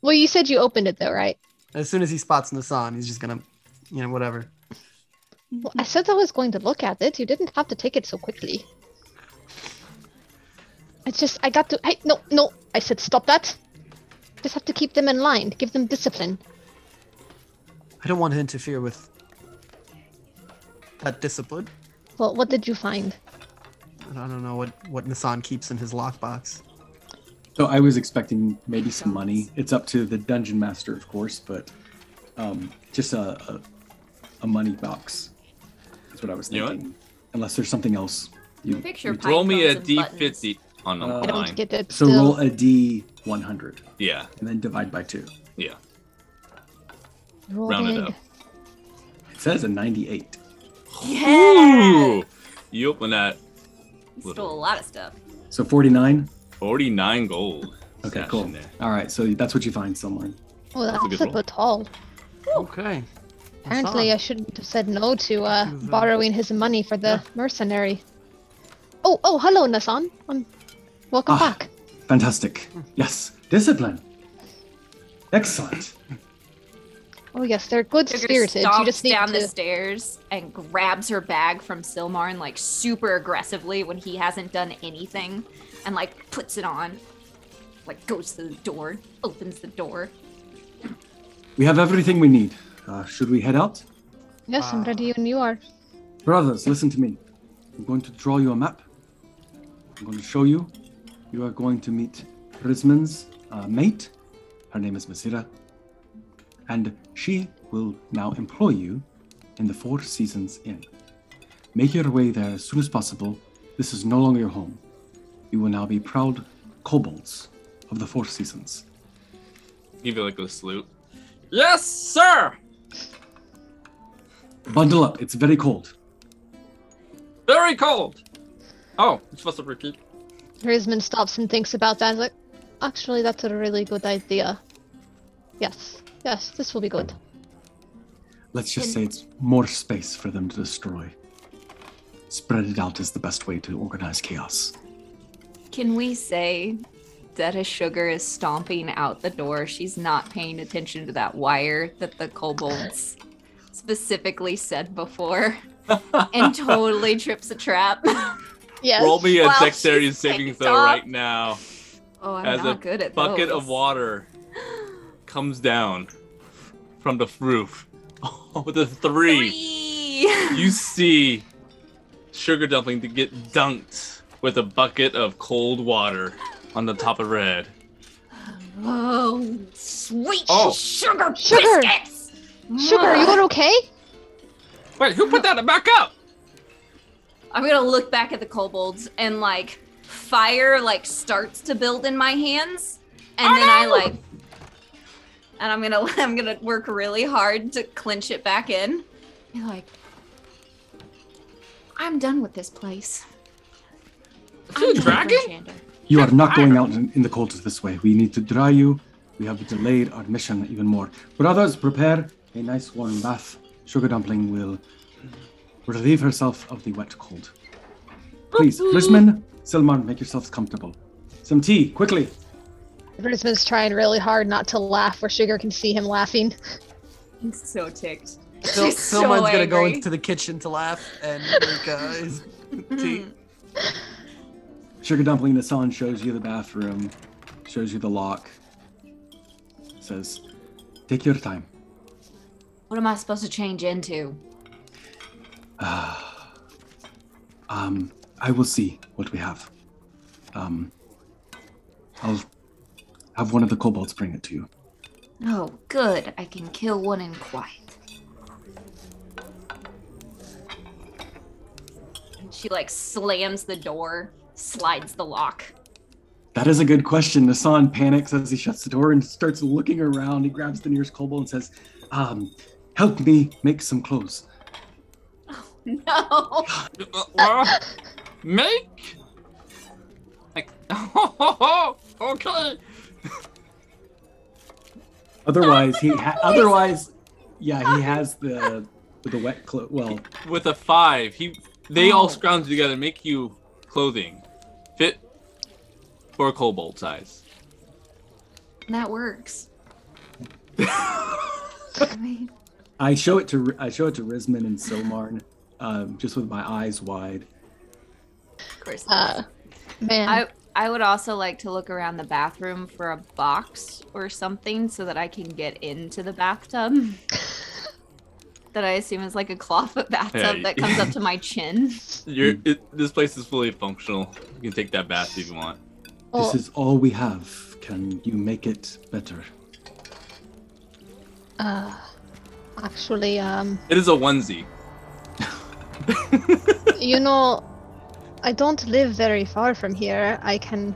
well, you said you opened it though, right? As soon as he spots Nassan, he's just gonna, you know, whatever. Well, I said I was going to look at it. You didn't have to take it so quickly. It's just I got to. Hey, no, no! I said stop that. Just have to keep them in line. Give them discipline. I don't want to interfere with that discipline. Well, what did you find? I don't know what what Nassan keeps in his lockbox. So I was expecting maybe some money. It's up to the dungeon master, of course, but um, just a, a a money box. That's what I was You know what? thinking. Unless there's something else. You, Picture you- pipe Roll me a cones and buttons. d50 on the Uh, I don't line. get it. so still. roll a d 100 Yeah, and then divide by two. yeah. Roll round it up. It says a 98. Yeah. Ooh, you open that You Stole a lot of stuff. So 49. 49 gold. Okay, stashed cool. in there. All right, so that's what you find somewhere. Oh, a that's good a roll. bit tall. Okay. Apparently, I shouldn't have said no to uh, borrowing his money for the mercenary. Oh, oh, hello, Nasan. Um, welcome Ah. back. Fantastic. Yes. Discipline. Excellent. Oh yes, they're good spirited. You stomps just need down to. the stairs and grabs her bag from Silmarn like super aggressively when he hasn't done anything, and like puts it on. Like goes to the door, opens the door. We have everything we need. Uh, should we head out? Yes, I'm ready when you are. Brothers, listen to me. I'm going to draw you a map. I'm going to show you. You are going to meet Risman's uh, mate. Her name is Masira. And she will now employ you in the Four Seasons Inn. Make your way there as soon as possible. This is no longer your home. You will now be proud kobolds of the Four Seasons. Give it like a salute. Yes, sir. Bundle up, it's very cold. Very cold. Oh, it's supposed to repeat. Risman stops and thinks about that. He's like, actually, that's a really good idea. Yes, yes, this will be good. Let's just say it's more space for them to destroy. Spread it out is the best way to organize chaos. Can we say that as Sugar is stomping out the door, she's not paying attention to that wire that the kobolds specifically said before and totally trips a trap? Yes. Roll me a While dexterity she's saving throw off. right now. Oh, I'm As not a good at Bucket those. of water comes down from the roof. Oh, the three. Three. You see Sugar Dumpling to get dunked with a bucket of cold water on the top of Red. head. Oh, sweet Oh. sugar Sugar. biscuits. Sugar, are you okay? Wait, who put that back up? I'm gonna look back at the kobolds and like fire like starts to build in my hands, and then I like, and I'm gonna I'm gonna work really hard to clinch it back in. Be like, I'm done with this place. Is it a I'm done dragon? You are not going out in, in the cold this way. We need to dry you. We have delayed our mission even more. Brothers, prepare a nice warm bath. Sugar Dumpling will relieve herself of the wet cold. Please, Risman, Silmar, make yourselves comfortable. Some tea, quickly. Risman's trying really hard not to laugh where Sugar can see him laughing. He's so ticked. Sil- He's so Silmar's gonna go into the kitchen to laugh and make uh, his tea. Sugar Dumpling, the sun shows you the bathroom, shows you the lock, says, Take your time. What am I supposed to change into? Um, I will see what we have. Um, I'll have one of the kobolds bring it to you. Oh, good. I can kill one in quiet. She like slams the door, slides the lock. That is a good question. Nassan panics as he shuts the door and starts looking around. He grabs the nearest kobold and says, um, help me make some clothes. Oh, no. Uh, uh, make? Like, oh, okay. Otherwise, he ha- otherwise, yeah, he has the the wet clothes. Well, With a five, he they all Oh. scrounge together, and make you clothing fit for a kobold size. That works. I mean, I show it to I show it to Risman and Silmarn, um, just with my eyes wide. of course. Uh, man. I I would also like to look around the bathroom for a box or something so that I can get into the bathtub. that I assume is like a clawfoot bathtub Yeah, that comes up to my chin. You're, it, this place is fully functional. You can take that bath if you want. well, This is all we have. Can you make it better? uh, actually, um, It is a onesie. you know, I don't live very far from here. I can,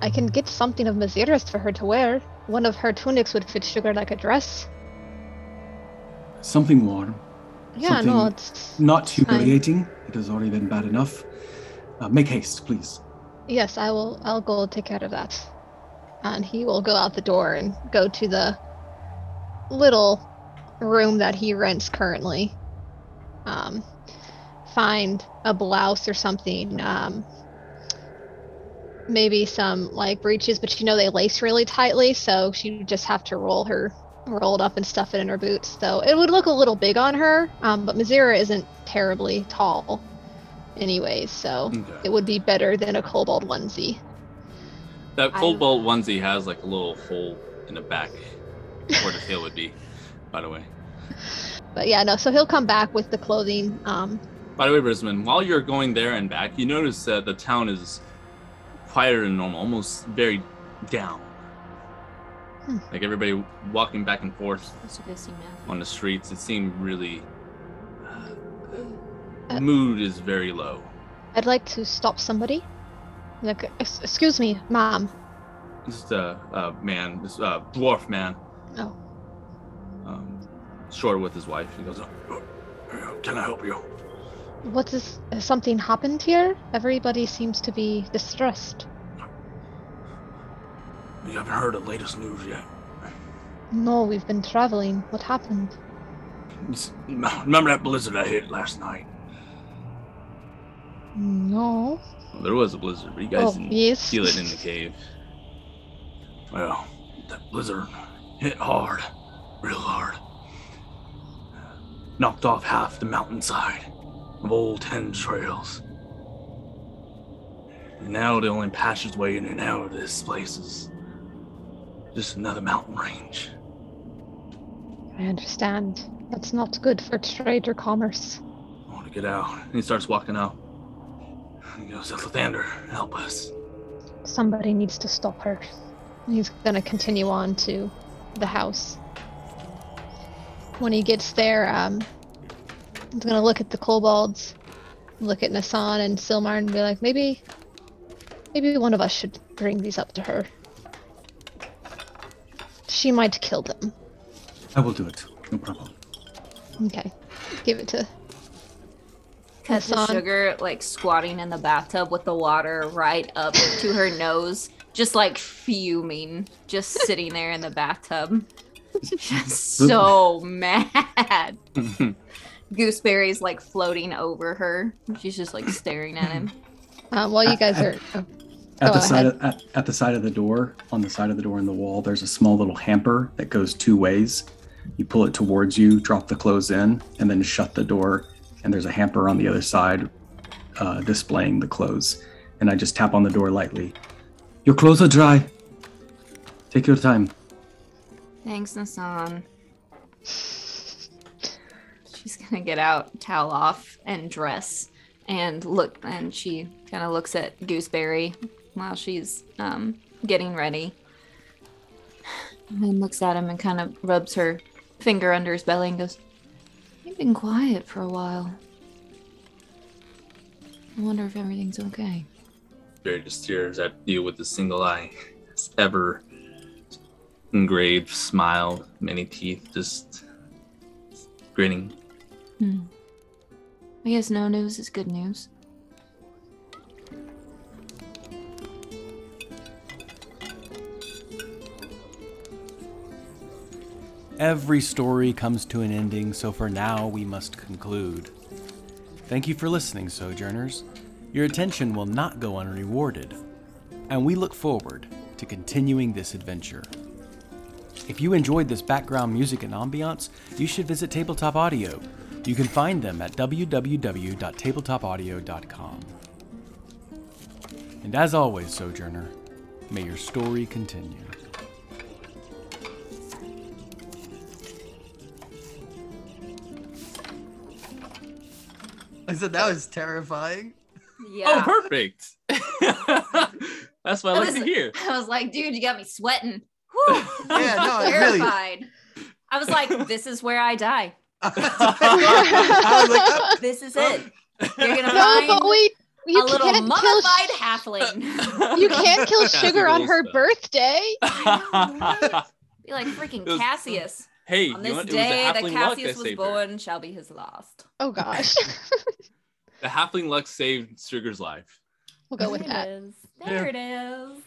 I can get something of Mazira's for her to wear. One of her tunics would fit Sugar like a dress. Something warm, Yeah, no, it's not fine. humiliating. It has already been bad enough. Uh, make haste, please. Yes, I will. I'll go take care of that. And he will go out the door and go to the little room that he rents currently. Um, find a blouse or something. Um, maybe some like breeches, but you know they lace really tightly, so she would just have to roll her roll it up and stuff it in her boots. So it would look a little big on her, um, but Mazira isn't terribly tall, anyways. So Okay. it would be better than a kobold onesie. That I- kobold onesie has like a little hole in the back where the tail would be. By the way. But yeah, no. So he'll come back with the clothing. Um, By the way, Brisbane, while you're going there and back, you notice that the town is quieter than normal, almost very down. Hmm. Like everybody walking back and forth Supposed to go see Matt. on the streets. It seemed really. Uh, the mood is very low. I'd like to stop somebody. Like, excuse me, mom. Just a uh, man, this uh, dwarf man, Oh, um, short with his wife. He goes, "Oh, "Can I help you?" What is has something happened here? Everybody seems to be distressed. You haven't heard the latest news yet. No, we've been traveling. What happened? It's- Remember that blizzard I hit last night? No. Well, there was a blizzard, but you guys Oh, didn't yes. feel it in the cave. Well, that blizzard hit hard, real hard. Knocked off half the mountainside of old ten trails. And now the only passageway in and out of this place is just another mountain range. I understand. That's not good for trade or commerce. I want to get out. And he starts walking out. He goes, Lathander, help us. Somebody needs to stop her. He's gonna continue on to the house. When he gets there, um, he's gonna look at the kobolds, look at Nassan and Silmar, and be like, maybe, maybe one of us should bring these up to her. She might kill them. I will do it. No problem. Okay, give it to. Cut to Hassan. sugar like squatting in the bathtub with the water right up to her nose, just like fuming, just sitting there in the bathtub. Just so mad. Gooseberry's like floating over her. She's just like staring at him. Um, while you guys are. Oh, At Go the side of, at, at the side of the door, on the side of the door in the wall, there's a small little hamper that goes two ways. You pull it towards you, drop the clothes in, and then shut the door. And there's a hamper on the other side uh, displaying the clothes. And I just tap on the door lightly. Your clothes are dry. Take your time. Thanks, Nassan. She's gonna get out, towel off, and dress, and look. And she kind of looks at Gooseberry while she's um, getting ready, and looks at him and kind of rubs her finger under his belly and goes, "You've been quiet for a while. I wonder if everything's okay." Barry just stares at you with a single eye. His ever engraved smile, many teeth, just grinning. Hmm. I guess no news is good news. Every story comes to an ending, so for now we must conclude. Thank you for listening, Sojourners. Your attention will not go unrewarded, and we look forward to continuing this adventure. If you enjoyed this background music and ambiance, you should visit Tabletop Audio. You can find them at www.tabletopaudio.com. And as always, Sojourner, may your story continue. I said that was terrifying. Yeah. Oh, perfect. That's what I I like was- to hear. I was like, dude, you got me sweating. Whew, Yeah, no, it really. terrified. I was like, this is where I die. I was like, oh, This is oh. it. You're gonna no, find but wait, you a little can't kill. mummified Sh- halfling. you can't kill sugar on her stuff. birthday. Be like freaking was- Cassius. hey, On you this know day that the halfling luck Cassius that was saved her. born shall be his last. Oh gosh, The halfling luck saved Sugar's life. we'll go with There that. it is. There it is.